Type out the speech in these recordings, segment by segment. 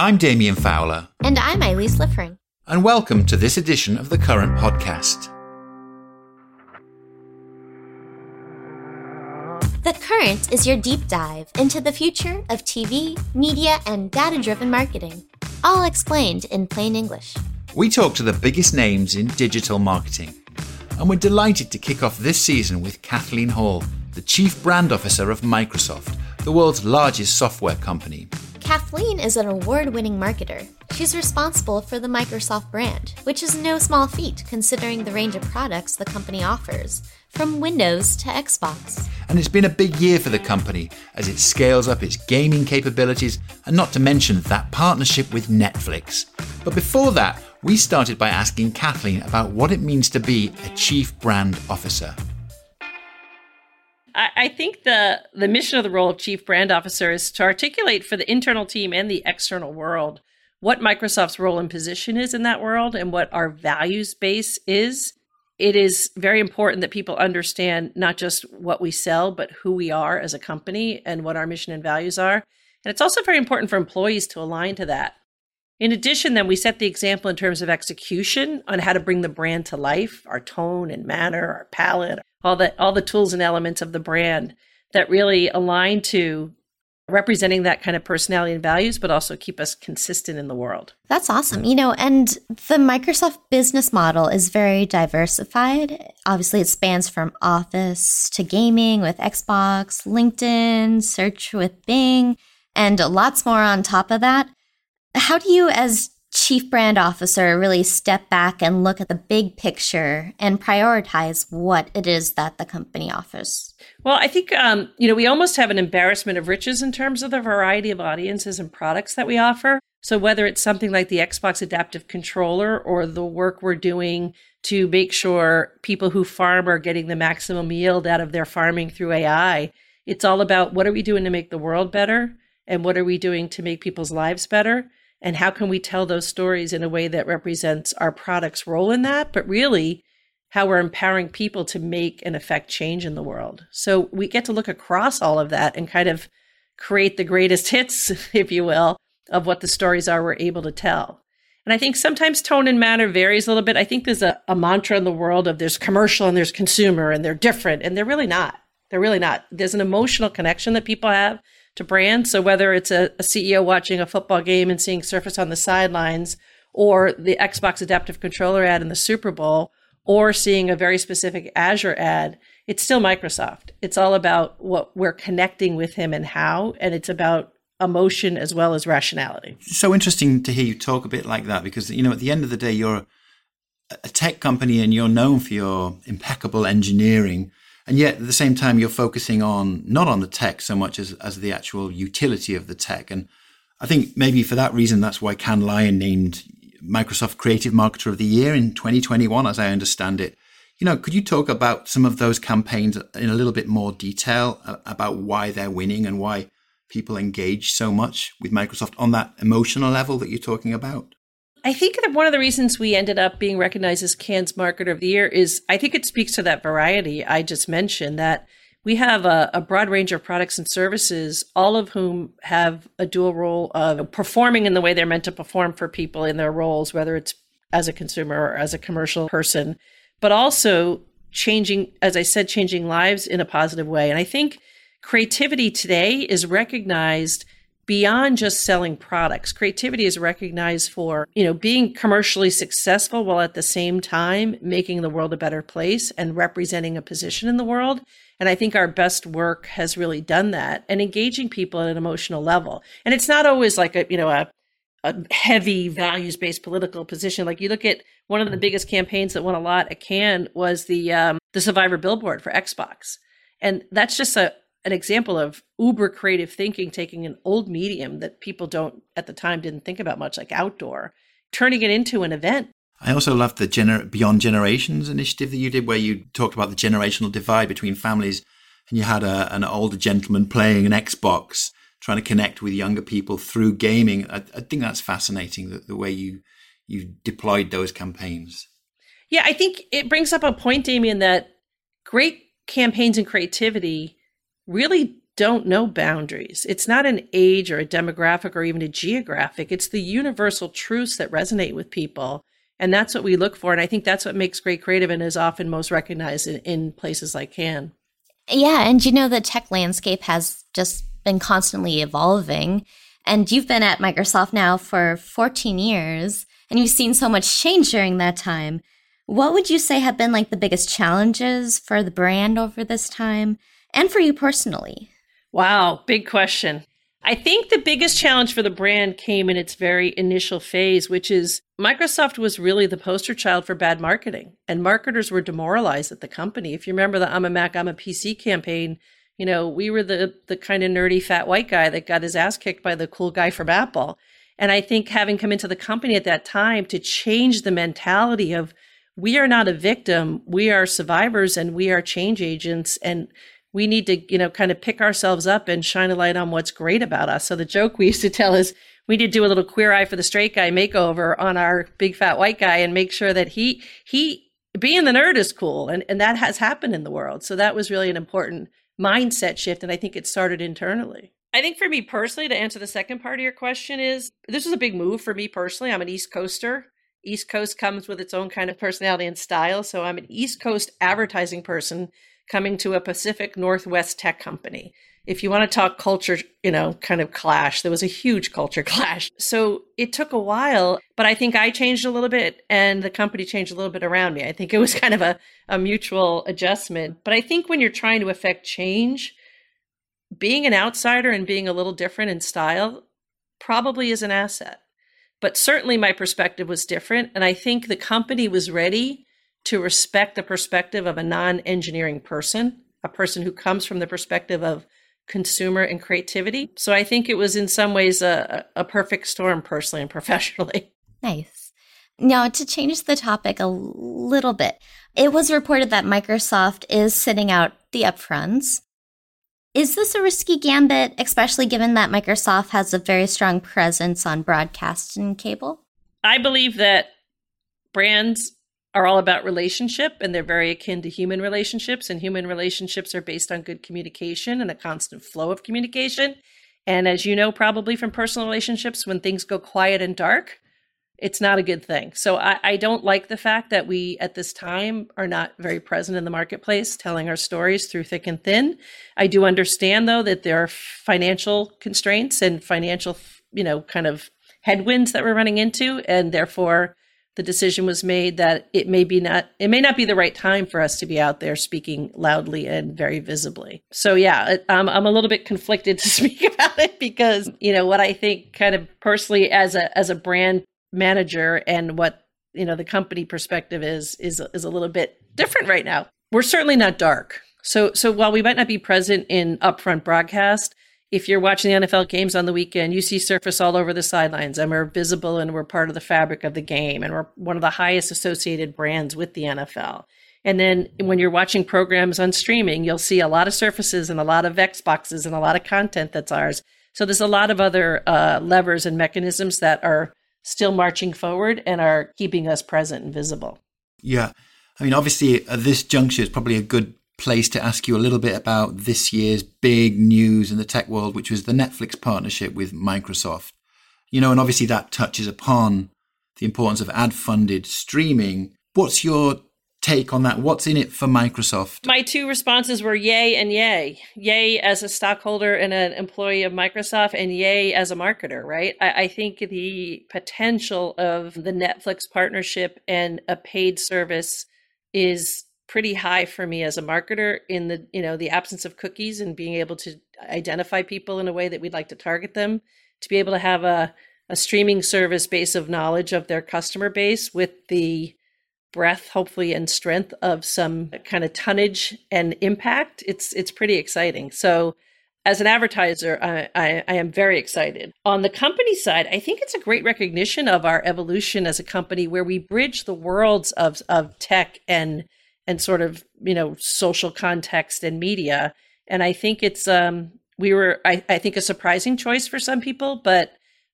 I'm Damien Fowler. And I'm Elise Liffring. And welcome to this edition of the Current Podcast. The Current is your deep dive into the future of TV, media, and data driven marketing, all explained in plain English. We talk to the biggest names in digital marketing. And we're delighted to kick off this season with Kathleen Hall, the Chief Brand Officer of Microsoft, the world's largest software company. Kathleen is an award winning marketer. She's responsible for the Microsoft brand, which is no small feat considering the range of products the company offers, from Windows to Xbox. And it's been a big year for the company as it scales up its gaming capabilities, and not to mention that partnership with Netflix. But before that, we started by asking Kathleen about what it means to be a Chief Brand Officer. I, think the the mission of the role of chief brand officer is to articulate for the internal team and the external world what Microsoft's role and position is in that world and what our values base is. It is very important that people understand not just what we sell, but who we are as a company and what our mission and values are. And it's also very important for employees to align to that. In addition, then we set the example in terms of execution on how to bring the brand to life, our tone and manner, our palette, all the all the tools and elements of the brand that really align to representing that kind of personality and values, but also keep us consistent in the world. That's awesome. You know, and the Microsoft business model is very diversified. Obviously, it spans from Office to gaming with Xbox, LinkedIn, search with Bing, and lots more on top of that. How do you, as chief brand officer, really step back and look at the big picture and prioritize what it is that the company offers? Well, I think um, you know we almost have an embarrassment of riches in terms of the variety of audiences and products that we offer. So whether it's something like the Xbox Adaptive Controller or the work we're doing to make sure people who farm are getting the maximum yield out of their farming through AI, it's all about what are we doing to make the world better and what are we doing to make people's lives better and how can we tell those stories in a way that represents our product's role in that but really how we're empowering people to make and affect change in the world? So we get to look across all of that and kind of create the greatest hits if you will of what the stories are we're able to tell. And i think sometimes tone and manner varies a little bit. I think there's a, a mantra in the world of there's commercial and there's consumer and they're different and they're really not they're really not there's an emotional connection that people have to brands. So whether it's a, a CEO watching a football game and seeing Surface on the sidelines, or the Xbox Adaptive Controller ad in the Super Bowl, or seeing a very specific Azure ad, it's still Microsoft. It's all about what we're connecting with him and how, and it's about emotion as well as rationality. so interesting to hear you talk a bit like that because you know at the end of the day you're a tech company and you're known for your impeccable engineering and yet at the same time you're focusing on not on the tech so much as, as the actual utility of the tech. And i think maybe for that reason that's why Cannes Lion named microsoft creative marketer of the year in 2021 as i understand it. You know could you talk about some of those campaigns in a little bit more detail uh, about why they're winning and why people engage so much with microsoft on that emotional level that you're talking about I think that one of the reasons we ended up being recognized as Cannes Marketer of the Year is I think it speaks to that variety I just mentioned that we have a, a, broad range of products and services, all of whom have a dual role of performing in the way they're meant to perform for people in their roles, whether it's as a consumer or as a commercial person, but also changing, as I said, changing lives in a positive way. And I think creativity today is recognized – beyond just selling products. Creativity is recognized for, you know, being commercially successful while at the same time making the world a better place and representing a position in the world. And I think our best work has really done that and engaging people at an emotional level. And it's not always like a, you know, a, a heavy values based political position. Like you look at one of the biggest campaigns that won a lot at Cannes was the um, the Survivor billboard for Xbox, and that's just a an example of uber creative thinking, taking an old medium that people don't at the time didn't think about much, like outdoor, turning it into an event. I also loved the gener- Beyond Generations initiative that you did, where you talked about the generational divide between families, and you had a, an older gentleman playing an Xbox, trying to connect with younger people through gaming. I, I think that's fascinating, the, the way you you deployed those campaigns. Yeah, I think it brings up a point, Damien, that great campaigns and creativity really don't know boundaries. It's not an age or a demographic or even a geographic. It's the universal truths that resonate with people. And that's what we look for. And I think that's what makes great creative and is often most recognized in, in places like Cannes. Yeah. And you know, the tech landscape has just been constantly evolving. And you've been at Microsoft now for 14 years and you've seen so much change during that time. What would you say have been like the biggest challenges for the brand over this time and for you personally? Wow, big question. I think the biggest challenge for the brand came in its very initial phase, which is Microsoft was really the poster child for bad marketing, and marketers were demoralized at the company. If you remember the I'm a Mac, I'm a PC campaign, you know, we were the the kind of nerdy fat white guy that got his ass kicked by the cool guy from Apple. And I think having come into the company at that time to change the mentality of we are not a victim. We are survivors and we are change agents. And we need to, you know, kind of pick ourselves up and shine a light on what's great about us. So the joke we used to tell is we need to do a little queer eye for the straight guy makeover on our big fat white guy and make sure that he, he, being the nerd is cool. And, and that has happened in the world. So that was really an important mindset shift. And I think it started internally. I think for me personally, to answer the second part of your question, is this was a big move for me personally. I'm an East Coaster. East Coast comes with its own kind of personality and style. So I'm an East Coast advertising person coming to a Pacific Northwest tech company. If you want to talk culture, you know, kind of clash, there was a huge culture clash. So it took a while, but I think I changed a little bit and the company changed a little bit around me. I think it was kind of a, a mutual adjustment. But I think when you're trying to affect change, being an outsider and being a little different in style probably is an asset. But certainly my perspective was different. And I think the company was ready to respect the perspective of a non engineering person, a person who comes from the perspective of consumer and creativity. So I think it was in some ways a, a perfect storm personally and professionally. Nice. Now, to change the topic a little bit, it was reported that Microsoft is sitting out the upfronts. Is this a risky gambit, especially given that Microsoft has a very strong presence on broadcast and cable? I believe that brands are all about relationship and they're very akin to human relationships, and human relationships are based on good communication and a constant flow of communication. And as you know, probably from personal relationships, when things go quiet and dark, it's not a good thing. So I, I, don't like the fact that we at this time are not very present in the marketplace telling our stories through thick and thin. I do understand though that there are financial constraints and financial, you know, kind of headwinds that we're running into. And therefore the decision was made that it may be not it may not be the right time for us to be out there speaking loudly and very visibly so yeah i'm, I'm a little bit conflicted to speak about it because you know what i think kind of personally as a as a brand manager and what you know the company perspective is is is a little bit different right now. We're certainly not dark. So so while we might not be present in upfront broadcast, if you're watching the NFL games on the weekend, you see Surface all over the sidelines, and we're visible and we're part of the fabric of the game, and we're one of the highest associated brands with the NFL. And then when you're watching programs on streaming, you'll see a lot of surfaces and a lot of Xboxes and a lot of content that's ours. So there's a lot of other uh, levers and mechanisms that are still marching forward and are keeping us present and visible. Yeah. I mean, obviously, at this juncture, it's probably a good place to ask you a little bit about this year's big news in the tech world, which was the Netflix partnership with Microsoft. You know, and obviously that touches upon the importance of ad funded streaming. What's your take on that? What's in it for Microsoft? My two responses were yay and yay. Yay as a stockholder and an employee of Microsoft, and yay as a marketer, right? I, I think the potential of the Netflix partnership and a paid service is pretty high for me as a marketer in the you know the absence of cookies and being able to identify people in a way that we'd like to target them to be able to have a, a streaming service base of knowledge of their customer base with the breadth, hopefully, and strength of some kind of tonnage and impact, it's it's pretty exciting. So as an advertiser, I, I, I, am very excited. On the company side, I think it's a great recognition of our evolution as a company where we bridge the worlds of, of tech and and sort of you know social context and media. And I think it's um we were I, I think a surprising choice for some people, but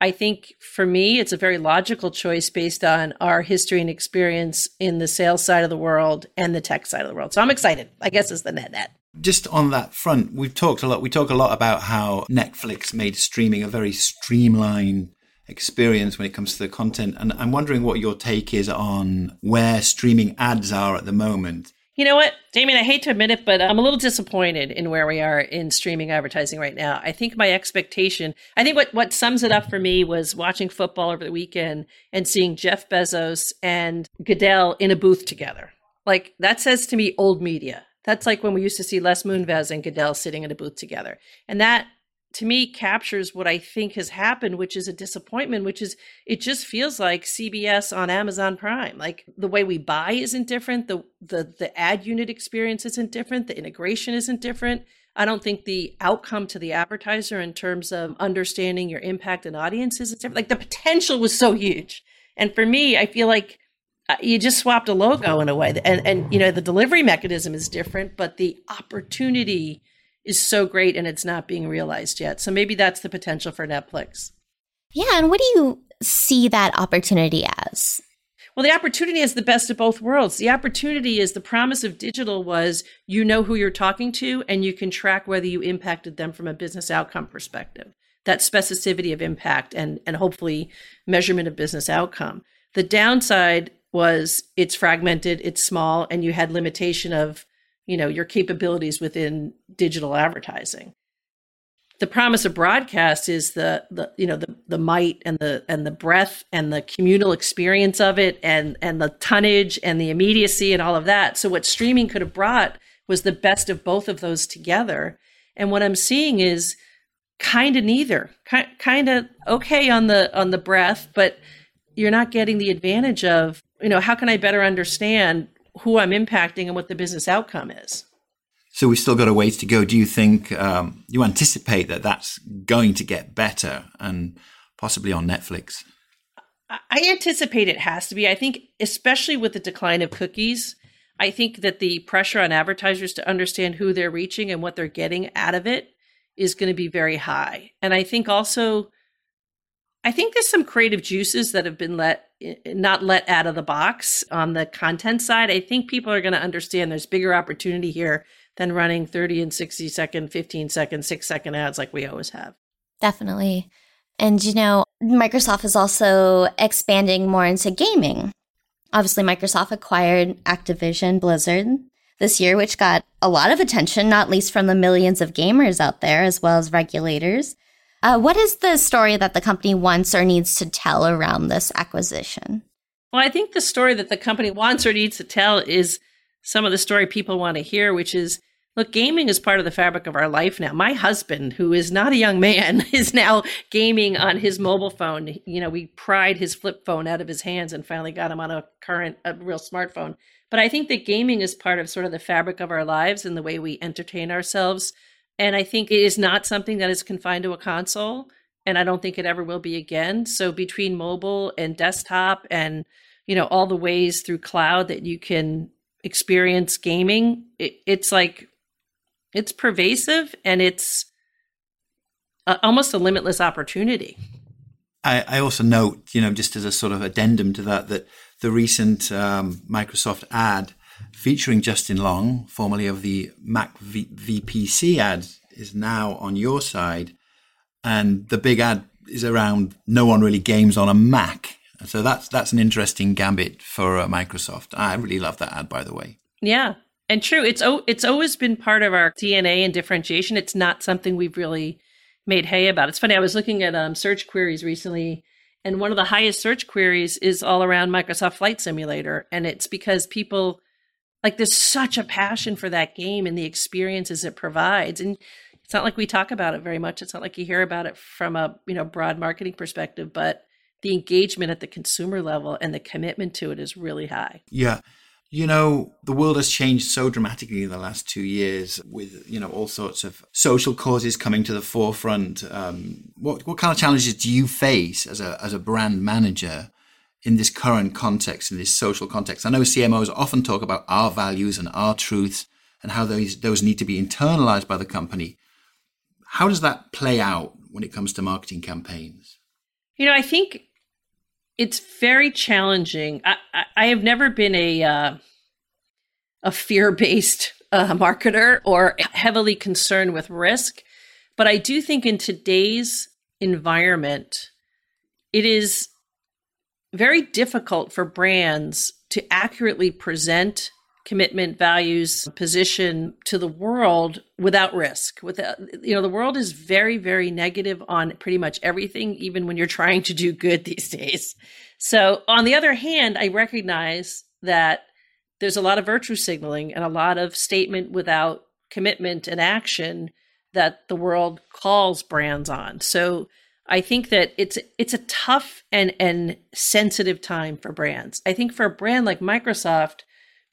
I think for me, it's a very logical choice based on our history and experience in the sales side of the world and the tech side of the world. So I'm excited, I guess, is the net net. Just on that front, we've talked a lot. We talk a lot about how Netflix made streaming a very streamlined experience when it comes to the content. And I'm wondering what your take is on where streaming ads are at the moment. You know what, Damien, I hate to admit it, but I'm a little disappointed in where we are in streaming advertising right now. I think my expectation, I think what, what sums it up for me was watching football over the weekend and seeing Jeff Bezos and Goodell in a booth together. Like that says to me old media. That's like when we used to see Les Moonves and Goodell sitting in a booth together. And that to me captures what I think has happened, which is a disappointment, which is it just feels like CBS on Amazon Prime. Like the way we buy isn't different, the the the ad unit experience isn't different, the integration isn't different. I don't think the outcome to the advertiser in terms of understanding your impact and audiences is different. Like the potential was so huge. And for me, I feel like uh, you just swapped a logo in a way and and you know the delivery mechanism is different but the opportunity is so great and it's not being realized yet. So maybe that's the potential for Netflix. Yeah. And what do you see that opportunity as? Well, the opportunity is the best of both worlds. The opportunity is the promise of digital was you know who you're talking to and you can track whether you impacted them from a business outcome perspective. That specificity of impact and, and hopefully measurement of business outcome. The downside was it's fragmented, it's small, and you had limitation of you know your capabilities within digital advertising. The promise of broadcast is the the you know the the might and the and the breadth and the communal experience of it and and the tonnage and the immediacy and all of that. So what streaming could have brought was the best of both of those together. And what i'm seeing is kind of neither kind of okay on the on the breath but you're not getting the advantage of you know how can i better understand who I'm impacting and what the business outcome is. So we've still got a ways to go. Do you think um, you anticipate that that's going to get better and possibly on Netflix? I anticipate it has to be. I think, especially with the decline of cookies, I think that the pressure on advertisers to understand who they're reaching and what they're getting out of it is going to be very high. And I think also, I think there's some creative juices that have been let Eh, eh, not let out of the box on the content side. I think people are going to understand there's bigger opportunity here than running 30 and 60 second, 15 second, six second ads like we always have. Definitely. And, you know, Microsoft is also expanding more into gaming. Obviously, Microsoft acquired Activision Blizzard this year, which got a lot of attention, not least from the millions of gamers out there, as well as regulators. Uh, what is the story that the company wants or needs to tell around this acquisition? Well, I think the story that the company wants or needs to tell is some of the story people want to hear, which is look, gaming is part of the fabric of our life now. My husband, who is not a young man, is now gaming on his mobile phone. You know, we pried his flip phone out of his hands and finally got him on a current, a real smartphone. But I think that gaming is part of sort of the fabric of our lives and the way we entertain ourselves. And I think it is not something that is confined to a console. And I don't think it ever will be again. So between mobile and desktop and, you know, all the ways through cloud that you can experience gaming, it, it's like, it's pervasive and it's a, almost a limitless opportunity. I, I, also note, you know, just as a sort of addendum to that, that the recent um, Microsoft ad featuring Justin Long, formerly of the Mac v- VPC ad, is now on your side. And the big ad is around no one really games on a Mac. So that's that's an interesting gambit for uh, Microsoft. I really love that ad, by the way. Yeah, and true. It's o- it's always been part of our DNA and differentiation. It's not something we've really made hay about. It's funny. I was looking at um, search queries recently, and one of the highest search queries is all around Microsoft Flight Simulator, and it's because people like there's such a passion for that game and the experiences it provides. And it's not like we talk about it very much. It's not like you hear about it from a you know broad marketing perspective but the engagement at the consumer level and the commitment to it is really high. Yeah. You know the world has changed so dramatically in the last two years with you know all sorts of social causes coming to the forefront. Um, what, what kind of challenges do you face as a, as a brand manager in this current context, in this social context. I know CMOs often talk about our values and our truths and how those, those need to be internalized by the company. How does that play out when it comes to marketing campaigns? You know, I think it's very challenging. I, I, I have never been a uh, a fear based uh, marketer or heavily concerned with risk. But I do think in today's environment, it is very difficult for brands to accurately present commitment, values, position to the world without risk. Without uh, you know, the world is very, very negative on pretty much everything, even when you're trying to do good these days. So on the other hand, I recognize that there's a lot of virtue signaling and a lot of statement without commitment and action that the world calls brands on. So I think that it's it's a tough and and sensitive time for brands. I think for a brand like Microsoft,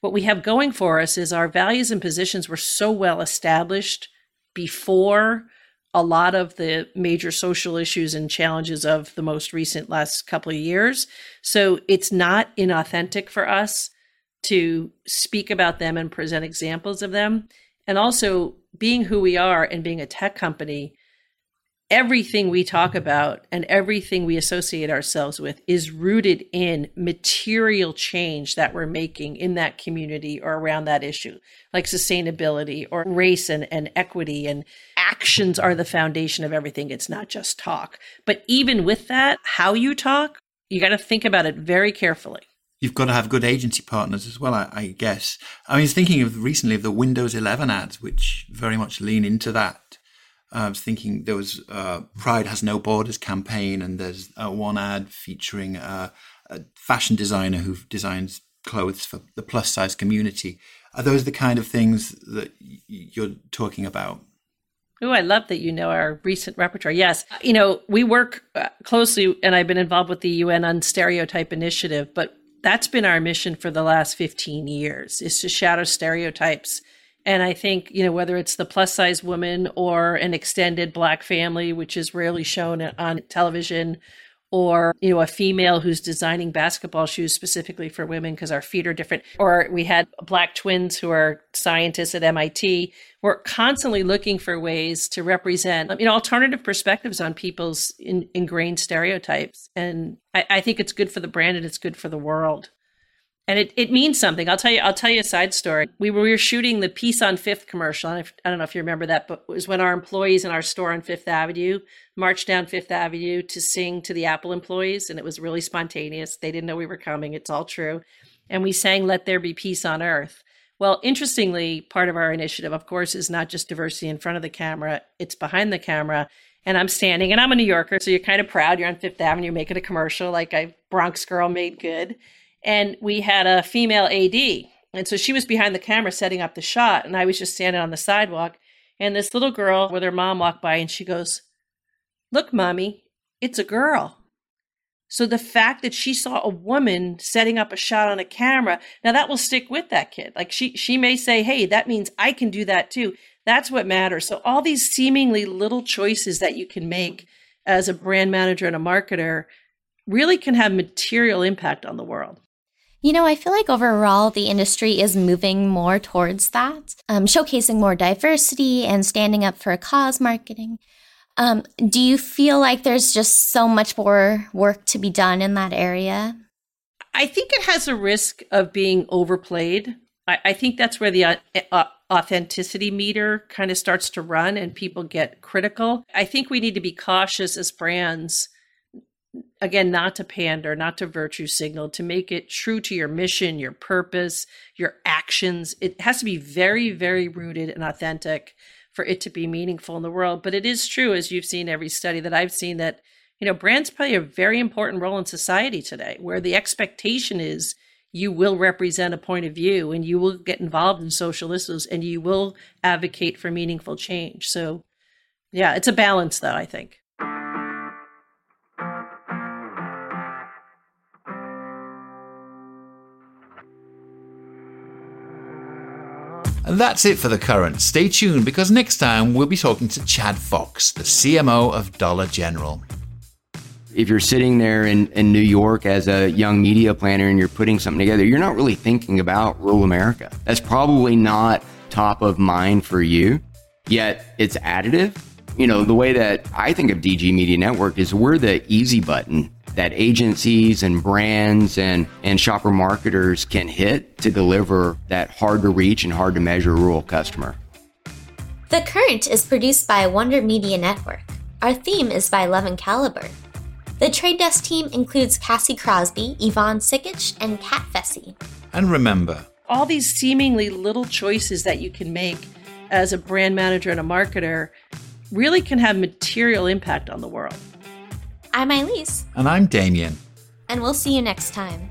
what we have going for us is our values and positions were so well established before a lot of the major social issues and challenges of the most recent last couple of years. So it's not inauthentic for us to speak about them and present examples of them. And also being who we are and being a tech company, everything we talk about and everything we associate ourselves with is rooted in material change that we're making in that community or around that issue, like sustainability or race and, and equity. And actions are the foundation of everything. It's not just talk. But even with that, how you talk, you got to think about it very carefully. You've got to have good agency partners as well, I, I guess. I was thinking of recently of the Windows 11 ads, which very much lean into that I was thinking there was uh, Pride Has No Borders campaign, and there's uh, one ad featuring a fashion designer who designs clothes for the plus size community. Are those the kind of things that you're talking about? Oh, I love that you know our recent repertoire. Yes. You know, we work uh, closely, and I've been involved with the UN Unstereotype Initiative, but that's been our mission for the last 15 years is to shatter stereotypes and I think, you know, whether it's the plus size woman or an extended black family, which is rarely shown on television, or, you know, a female who's designing basketball shoes specifically for women because our feet are different, or we had black twins who are scientists at MIT. We're constantly looking for ways to represent, you know, alternative perspectives on people's in, ingrained stereotypes. And I, I think it's good for the brand and it's good for the world and it, it means something. I'll tell you. I'll tell you a side story. We were, we were shooting the Peace on Fifth commercial. I don't know if you remember that, but it was when our employees in our store on Fifth Avenue marched down Fifth Avenue to sing to the Apple employees, and it was really spontaneous. They didn't know we were coming. It's all true, and we sang "Let There Be Peace on Earth." Well, interestingly, part of our initiative, of course, is not just diversity in front of the camera; it's behind the camera. And I'm standing, and I'm a New Yorker, so you're kind of proud. You're on Fifth Avenue making a commercial, like a Bronx girl made good and we had a female AD. And so she was behind the camera setting up the shot, and I was just standing on the sidewalk. And this little girl with her mom walked by, and she goes, Look, mommy, it's a girl. So the fact that she saw a woman setting up a shot on a camera, now that will stick with that kid. Like she she may say, "Hey, that means I can do that too." That's what matters. So all these seemingly little choices that you can make as a brand manager and a marketer really can have material impact on the world. You know, I feel like overall the industry is moving more towards that, um, showcasing more diversity and standing up for a cause marketing. Um, do you feel like there's just so much more work to be done in that area? I think it has a risk of being overplayed. I, I think that's where the uh, uh, authenticity meter kind of starts to run and people get critical. I think we need to be cautious as brands again not to pander not to virtue signal to make it true to your mission your purpose your actions. It has to be very very rooted and authentic for it to be meaningful in the world. But it is true as you've seen every study that i've seen that you know brands play a very important role in society today where the expectation is you will represent a point of view and you will get involved in social issues and you will advocate for meaningful change. So yeah it's a balance though i think And that's it for the current. Stay tuned because next time we'll be talking to Chad Fox, the CMO of Dollar General. If you're sitting there in, in New York as a young media planner and you're putting something together, you're not really thinking about rural America. That's probably not top of mind for you, yet it's additive. You know, the way that I think of DG Media Network is we're the easy button that agencies and brands and, and shopper marketers can hit to deliver that hard to reach and hard to measure rural customer. The Current is produced by Wonder Media Network. Our theme is by Levin Caliber. The Trade Desk team includes Cassie Crosby, Yvonne Sikich, and Kat Fessy. And remember, all these seemingly little choices that you can make as a brand manager and a marketer really can have material impact on the world. I'm Elise. And I'm Damien. And we'll see you next time.